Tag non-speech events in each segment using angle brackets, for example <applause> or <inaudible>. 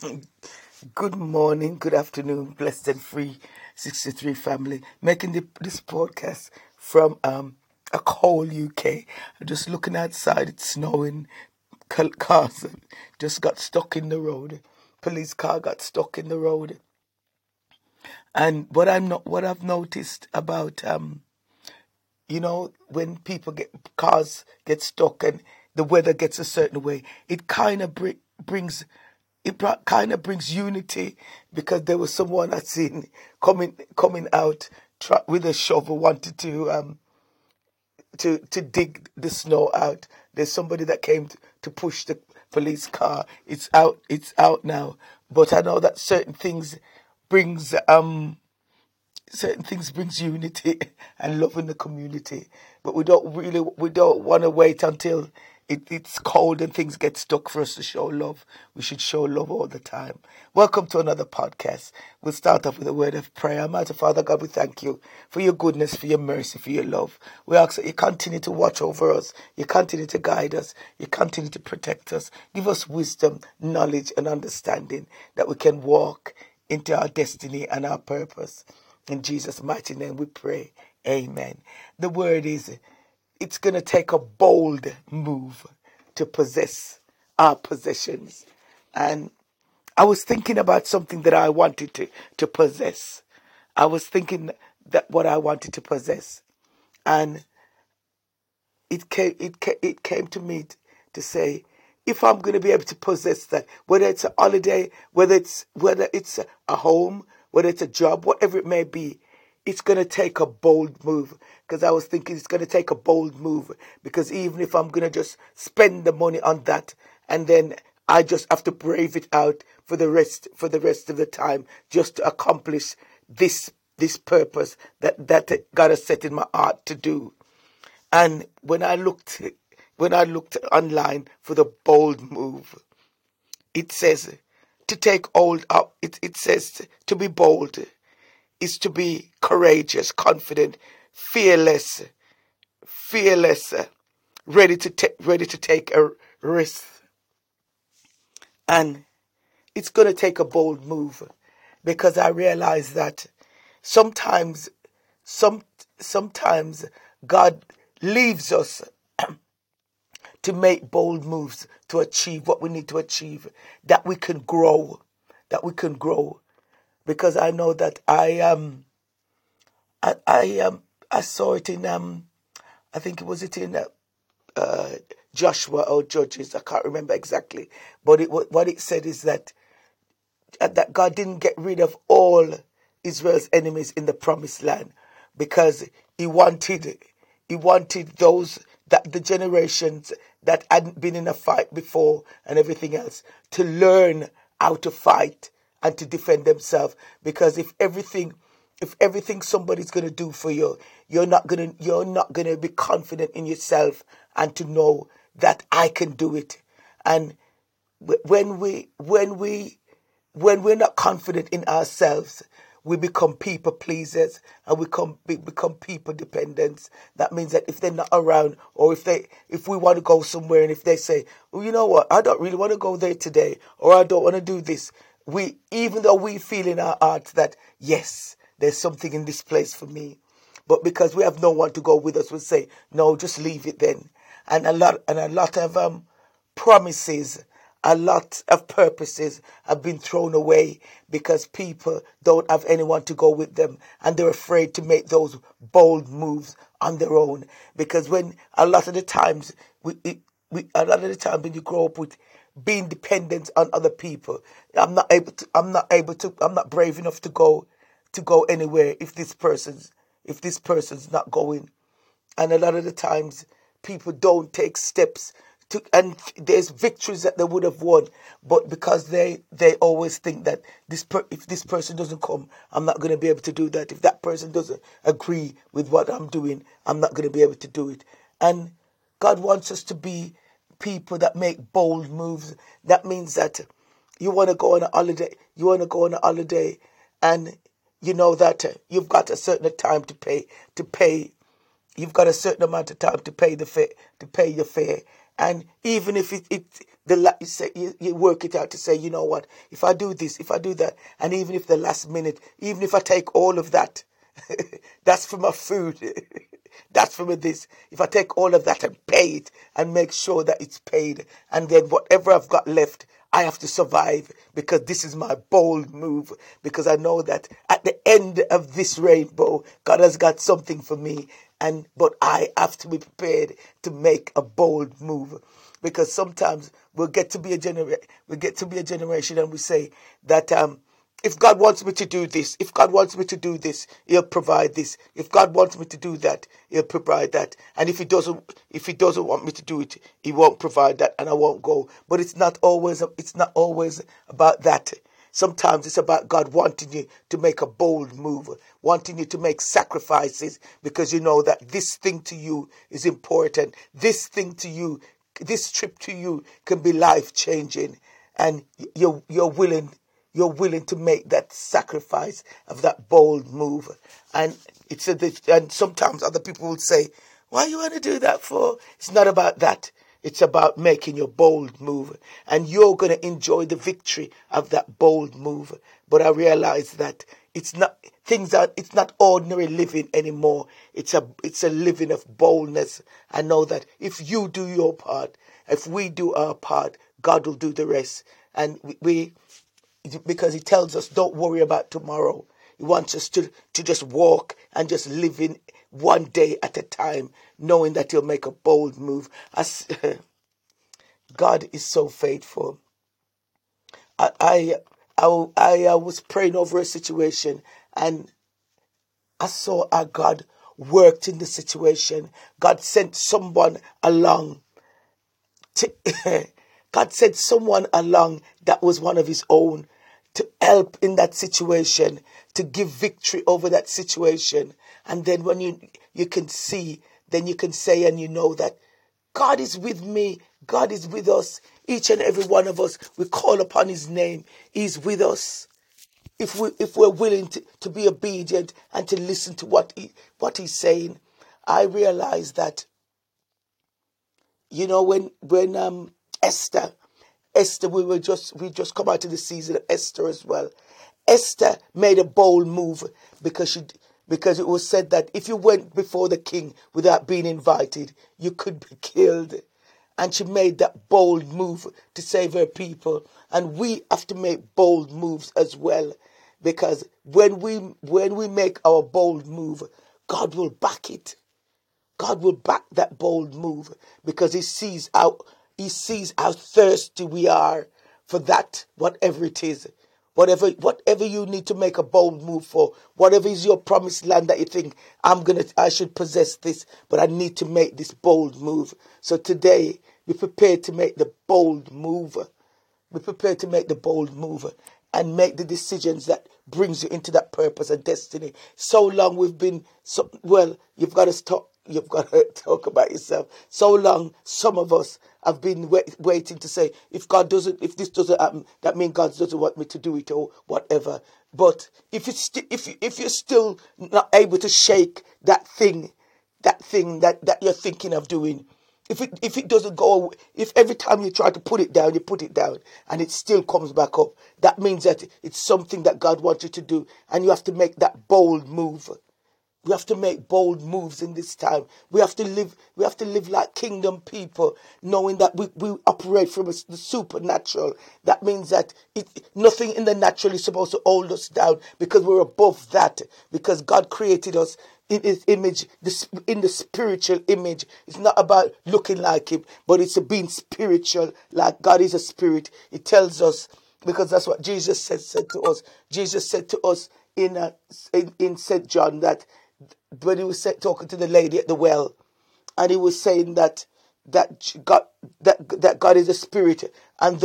Good morning, good afternoon, blessed and free 63 family. Making the, this podcast from um, a cold UK. Just looking outside, it's snowing. Ca- Cars just got stuck in the road. Police car got stuck in the road. And what I'm not, what I've noticed about, um, you know, when people get cars get stuck and the weather gets a certain way, it kind of br- brings it kind of brings unity because there was someone I seen coming coming out try, with a shovel wanted to um to to dig the snow out. There's somebody that came to, to push the police car. It's out. It's out now. But I know that certain things brings um certain things brings unity <laughs> and love in the community. But we don't really we don't want to wait until it, it's cold and things get stuck for us to show love. We should show love all the time. Welcome to another podcast. We'll start off with a word of prayer. Mighty Father God, we thank you for your goodness, for your mercy, for your love. We ask that you continue to watch over us. You continue to guide us. You continue to protect us. Give us wisdom, knowledge, and understanding that we can walk into our destiny and our purpose. In Jesus' mighty name we pray. Amen. The word is it's going to take a bold move to possess our possessions. And I was thinking about something that I wanted to, to possess. I was thinking that what I wanted to possess. And it came, it came, it came to me to say, if I'm going to be able to possess that, whether it's a holiday, whether it's whether it's a home, whether it's a job, whatever it may be, it's going to take a bold move because I was thinking it's going to take a bold move because even if I'm going to just spend the money on that and then I just have to brave it out for the rest for the rest of the time just to accomplish this this purpose that that God has set in my heart to do. And when I looked when I looked online for the bold move, it says to take hold up. It, it says to be bold is to be courageous, confident, fearless, fearless, ready to take ready to take a risk. And it's going to take a bold move because I realize that sometimes some sometimes God leaves us <clears throat> to make bold moves to achieve what we need to achieve that we can grow that we can grow because I know that I um I I I saw it in um I think it was it in uh, uh, Joshua or Judges I can't remember exactly but it what it said is that uh, that God didn't get rid of all Israel's enemies in the promised land because he wanted he wanted those that the generations that hadn't been in a fight before and everything else to learn how to fight and to defend themselves. Because if everything if everything somebody's going to do for you you're not going to you're not going to be confident in yourself and to know that I can do it and when we when we when we're not confident in ourselves we become people pleasers and we become, we become people dependents. That means that if they're not around or if they if we want to go somewhere and if they say, well, you know what, I don't really want to go there today or I don't want to do this, we even though we feel in our hearts that yes, there's something in this place for me, but because we have no one to go with us, we'll say no, just leave it then. And a lot and a lot of um, promises, a lot of purposes have been thrown away because people don't have anyone to go with them, and they're afraid to make those bold moves on their own. Because when a lot of the times we, we a lot of the time when you grow up with being dependent on other people. I'm not able to I'm not able to I'm not brave enough to go to go anywhere if this person's if this person's not going. And a lot of the times people don't take steps to and there's victories that they would have won, but because they they always think that this per, if this person doesn't come, I'm not going to be able to do that. If that person doesn't agree with what I'm doing, I'm not going to be able to do it. And God wants us to be people that make bold moves. That means that you want to go on a holiday. You want to go on a holiday, and you know that you've got a certain time to pay to pay. You've got a certain amount of time to pay the fare to pay your fare, and even if it, it the you, say, you, you work it out to say, you know what, if I do this, if I do that, and even if the last minute, even if I take all of that, <laughs> that's for my food. <laughs> that's for me this. If I take all of that and pay it and make sure that it's paid, and then whatever I've got left, I have to survive because this is my bold move. Because I know that at the end of this rainbow, God has got something for me. And but I have to be prepared to make a bold move. Because sometimes we'll get to be a genera- we get to be a generation and we say that um if God wants me to do this, if God wants me to do this, He'll provide this. If God wants me to do that, He'll provide that. And if He doesn't, if He doesn't want me to do it, He won't provide that, and I won't go. But it's not always, it's not always about that. Sometimes it's about God wanting you to make a bold move, wanting you to make sacrifices because you know that this thing to you is important. This thing to you, this trip to you can be life changing, and you're you're willing you're willing to make that sacrifice of that bold move. And it's a, and sometimes other people will say, why you want to do that for? It's not about that. It's about making your bold move. And you're going to enjoy the victory of that bold move. But I realize that it's not things are it's not ordinary living anymore. It's a it's a living of boldness. I know that if you do your part, if we do our part, God will do the rest. And we because he tells us don't worry about tomorrow. He wants us to, to just walk and just live in one day at a time, knowing that he'll make a bold move. As <laughs> God is so faithful. I, I I, I, I was praying over a situation and I saw how God worked in the situation. God sent someone along to <laughs> God sent someone along that was one of his own to help in that situation, to give victory over that situation. And then when you you can see, then you can say and you know that God is with me, God is with us. Each and every one of us, we call upon his name. He's with us. If we if we're willing to, to be obedient and to listen to what he what he's saying, I realize that you know when when um Esther Esther, we were just we just come out of the season of Esther as well. Esther made a bold move because she because it was said that if you went before the king without being invited, you could be killed. And she made that bold move to save her people. And we have to make bold moves as well. Because when we when we make our bold move, God will back it. God will back that bold move because He sees how he sees how thirsty we are for that, whatever it is. Whatever, whatever you need to make a bold move for, whatever is your promised land that you think I'm gonna, I should possess this, but I need to make this bold move. So today, be prepared to make the bold move. Be prepared to make the bold move and make the decisions that brings you into that purpose and destiny. So long we've been so well. You've got to stop you've got to <laughs> talk about yourself. So long, some of us have been wait, waiting to say, if God doesn't, if this doesn't happen, that means God doesn't want me to do it or whatever. But if it's st- if you, if you're still not able to shake that thing, that thing that that you're thinking of doing, if it if it doesn't go, if every time you try to put it down, you put it down, and it still comes back up, that means that it's something that God wants you to do, and you have to make that bold move. We have to make bold moves in this time. We have to live, we have to live like kingdom people, knowing that we, we operate from the supernatural. That means that it, nothing in the natural is supposed to hold us down because we're above that. Because God created us in his image, in the spiritual image. It's not about looking like him, but it's being spiritual, like God is a spirit. He tells us, because that's what Jesus said, said to us. Jesus said to us in, in, in St. John that when he was talking to the lady at the well, and he was saying that that God that that God is a spirit, and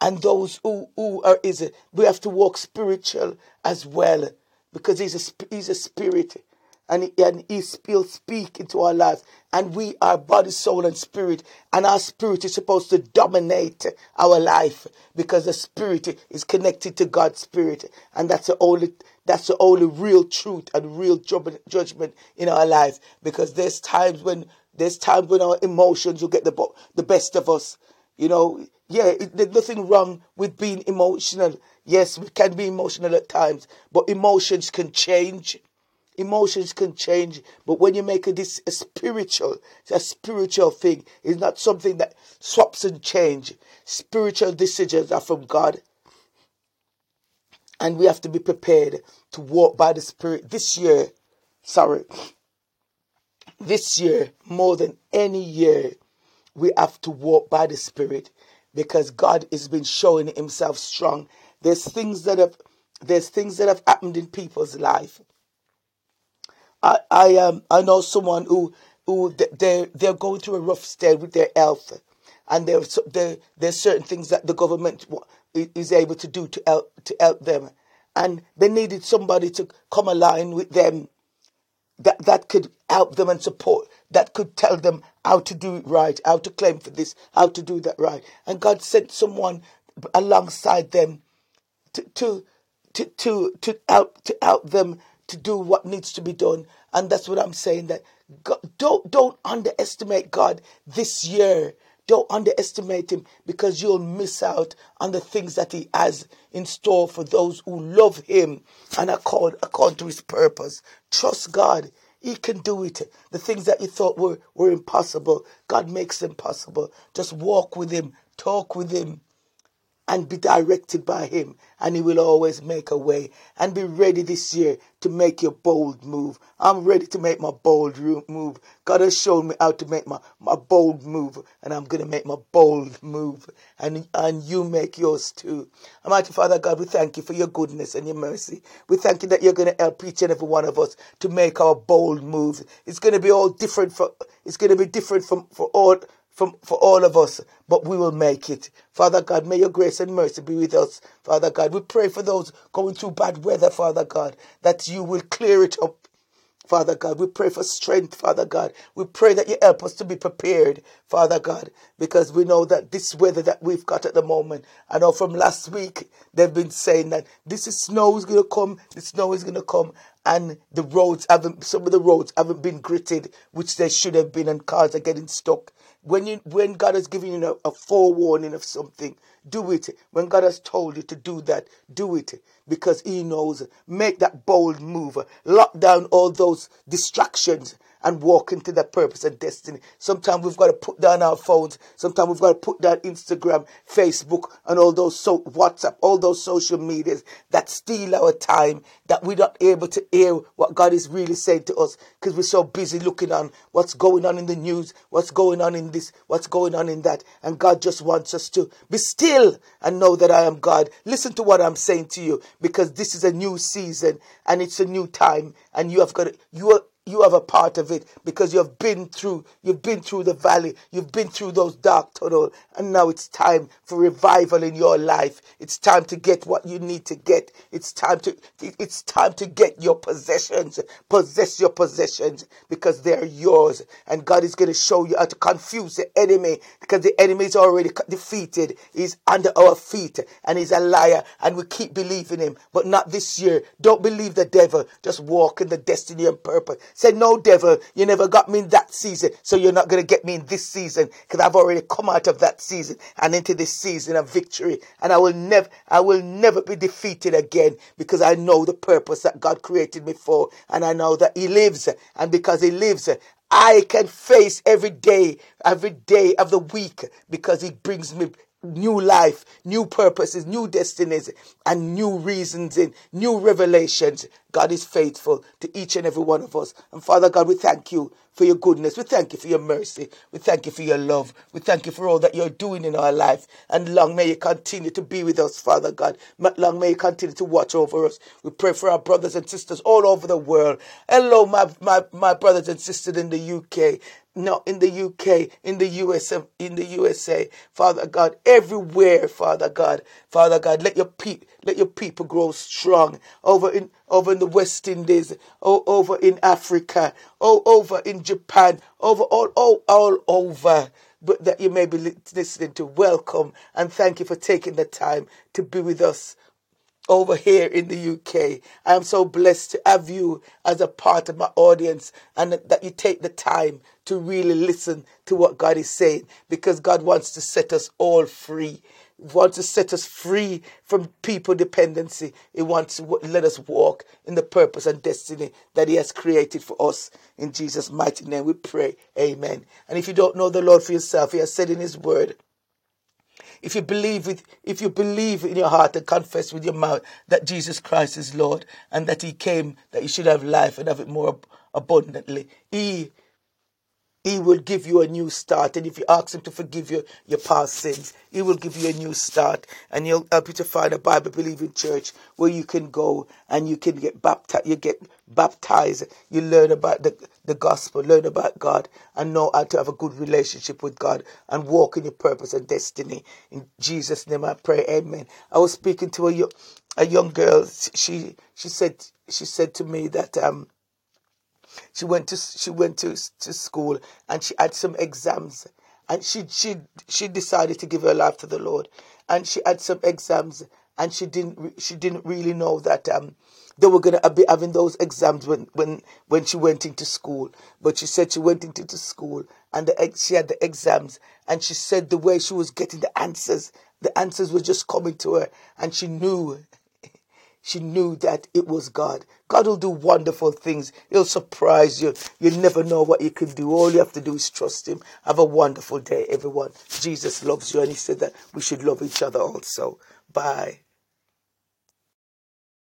and those who who are is we have to walk spiritual as well, because he's a he's a spirit, and he, and he will speak into our lives, and we are body, soul, and spirit, and our spirit is supposed to dominate our life because the spirit is connected to God's spirit, and that's the only that's the only real truth and real judgment in our life. Because there's times when there's times when our emotions will get the the best of us. You know, yeah, there's nothing wrong with being emotional. Yes, we can be emotional at times, but emotions can change. Emotions can change, but when you make a, this a spiritual, a spiritual thing, it's not something that swaps and change. Spiritual decisions are from God, and we have to be prepared to walk by the Spirit this year. Sorry, this year more than any year, we have to walk by the Spirit because God has been showing Himself strong. There's things that have there's things that have happened in people's life I I um I know someone who who they they're going through a rough stage with their health, and there's there there's certain things that the government is able to do to help to help them, and they needed somebody to come align with them that that could help them and support that could tell them how to do it right, how to claim for this, how to do that right, and God sent someone alongside them to to to to, to help to help them to do what needs to be done. And that's what I'm saying that God, don't don't underestimate God this year. Don't underestimate him because you'll miss out on the things that he has in store for those who love him and are called according to his purpose. Trust God. He can do it. The things that you thought were, were impossible, God makes them possible. Just walk with him, talk with him, and be directed by Him, and He will always make a way. And be ready this year to make your bold move. I'm ready to make my bold move. God has shown me how to make my, my bold move, and I'm going to make my bold move. And, and you make yours too. Almighty Father God, we thank you for your goodness and your mercy. We thank you that you're going to help each and every one of us to make our bold move. It's going to be all different for, it's going to be different from, for all from, for all of us, but we will make it. Father God, may your grace and mercy be with us, Father God. We pray for those going through bad weather, Father God, that you will clear it up. Father God, we pray for strength, Father God. We pray that you help us to be prepared, Father God, because we know that this weather that we've got at the moment, I know from last week they've been saying that this is snow is going to come, the snow is going to come, and the roads haven't, some of the roads haven't been gritted, which they should have been, and cars are getting stuck. When you when God has given you a, a forewarning of something, do it. When God has told you to do that, do it because He knows. Make that bold move. Lock down all those distractions and walk into that purpose and destiny. Sometimes we've got to put down our phones. Sometimes we've got to put down Instagram, Facebook, and all those so WhatsApp, all those social medias that steal our time, that we're not able to hear what God is really saying to us because we're so busy looking on what's going on in the news, what's going on in this, what's going on in that. And God just wants us to be still and know that I am God. Listen to what I'm saying to you because this is a new season and it's a new time and you have got to, you are you have a part of it because you've been through you've been through the valley you've been through those dark tunnels and now it's time for revival in your life. It's time to get what you need to get. It's time to it's time to get your possessions possess your possessions because they're yours. And god is going to show you how to confuse the enemy because the enemy is already defeated. He's under our feet and he's a liar and we keep believing him but not this year. Don't believe the devil. Just walk in the destiny and purpose Say, no, devil, you never got me in that season, so you're not going to get me in this season because I've already come out of that season and into this season of victory. And I will never, I will never be defeated again because I know the purpose that God created me for. And I know that He lives. And because He lives, I can face every day, every day of the week because He brings me new life, new purposes, new destinies, and new reasons in new revelations. God is faithful to each and every one of us. And Father God, we thank you for your goodness. We thank you for your mercy. We thank you for your love. We thank you for all that you're doing in our life. And long may you continue to be with us, Father God. Long may you continue to watch over us. We pray for our brothers and sisters all over the world. Hello, my, my, my brothers and sisters in the UK no, in the UK, in the USA, in the USA, Father God, everywhere, Father God, Father God, let your people, let your people grow strong. Over in over in the West Indies, over in Africa, oh, over in Japan, over all all all over. But that you may be listening to welcome and thank you for taking the time to be with us over here in the UK. I am so blessed to have you as a part of my audience and that you take the time to really listen to what God is saying because God wants to set us all free. He wants to set us free from people dependency. He wants to let us walk in the purpose and destiny that He has created for us. In Jesus' mighty name we pray. Amen. And if you don't know the Lord for yourself, He has said in His word, if you believe with if you believe in your heart and confess with your mouth that Jesus Christ is Lord and that He came that you should have life and have it more abundantly, He he will give you a new start. And if you ask Him to forgive you your past sins, He will give you a new start. And He'll help you to find a Bible believing church where you can go and you can get baptized. You get baptized. You learn about the, the gospel, learn about God, and know how to have a good relationship with God and walk in your purpose and destiny. In Jesus' name I pray. Amen. I was speaking to a, a young girl. She, she said, she said to me that, um, she went to she went to to school and she had some exams and she she she decided to give her life to the Lord. And she had some exams and she didn't she didn't really know that um they were going to be having those exams when when when she went into school. But she said she went into the school and the, she had the exams and she said the way she was getting the answers the answers were just coming to her and she knew she knew that it was God. God will do wonderful things. He'll surprise you. You never know what He can do. All you have to do is trust Him. Have a wonderful day, everyone. Jesus loves you, and He said that we should love each other also. Bye.